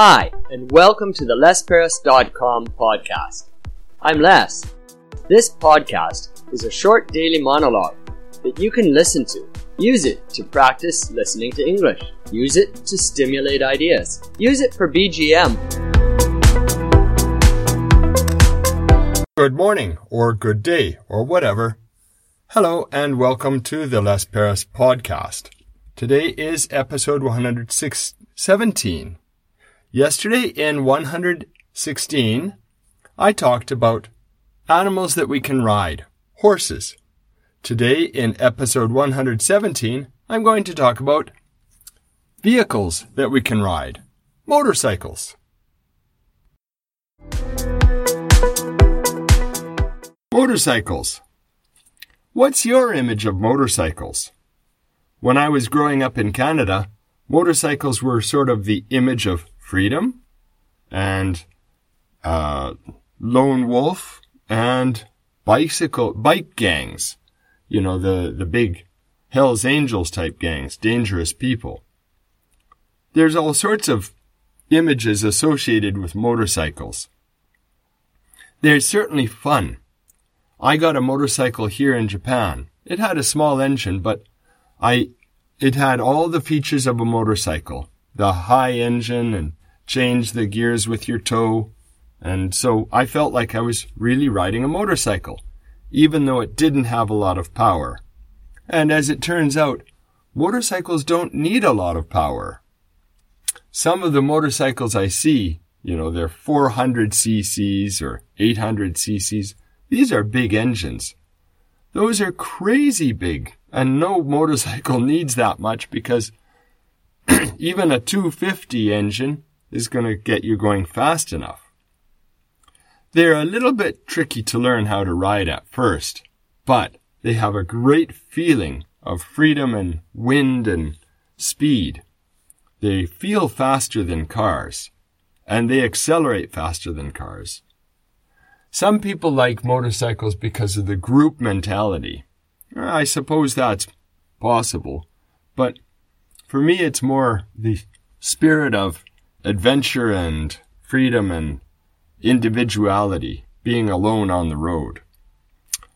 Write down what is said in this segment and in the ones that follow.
Hi, and welcome to the LesPerras.com podcast. I'm Les. This podcast is a short daily monologue that you can listen to. Use it to practice listening to English. Use it to stimulate ideas. Use it for BGM. Good morning, or good day, or whatever. Hello, and welcome to the Les Perras podcast. Today is episode 117. Yesterday in 116, I talked about animals that we can ride, horses. Today in episode 117, I'm going to talk about vehicles that we can ride, motorcycles. Motorcycles. What's your image of motorcycles? When I was growing up in Canada, motorcycles were sort of the image of freedom and uh, lone wolf and bicycle bike gangs. You know the the big Hell's Angels type gangs, dangerous people. There's all sorts of images associated with motorcycles. They're certainly fun. I got a motorcycle here in Japan. It had a small engine, but I it had all the features of a motorcycle. The high engine and change the gears with your toe. And so I felt like I was really riding a motorcycle, even though it didn't have a lot of power. And as it turns out, motorcycles don't need a lot of power. Some of the motorcycles I see, you know, they're 400 cc's or 800 cc's. These are big engines. Those are crazy big, and no motorcycle needs that much because even a 250 engine is going to get you going fast enough. They're a little bit tricky to learn how to ride at first, but they have a great feeling of freedom and wind and speed. They feel faster than cars, and they accelerate faster than cars. Some people like motorcycles because of the group mentality. I suppose that's possible, but for me it's more the spirit of adventure and freedom and individuality, being alone on the road.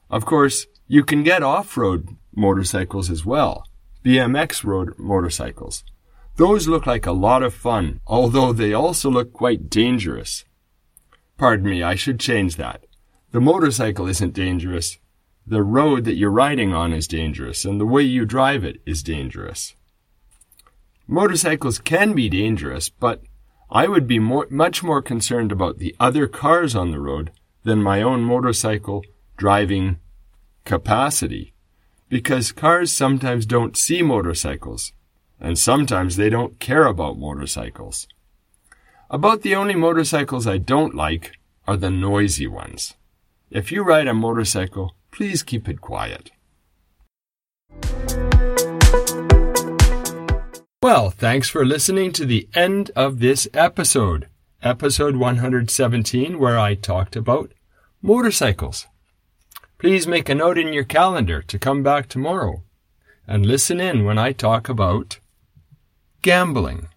Of course, you can get off-road motorcycles as well, BMX road motorcycles. Those look like a lot of fun, although they also look quite dangerous. Pardon me, I should change that. The motorcycle isn't dangerous. The road that you're riding on is dangerous, and the way you drive it is dangerous. Motorcycles can be dangerous, but I would be more, much more concerned about the other cars on the road than my own motorcycle driving capacity. Because cars sometimes don't see motorcycles, and sometimes they don't care about motorcycles. About the only motorcycles I don't like are the noisy ones. If you ride a motorcycle, please keep it quiet. Well, thanks for listening to the end of this episode, episode 117, where I talked about motorcycles. Please make a note in your calendar to come back tomorrow and listen in when I talk about gambling.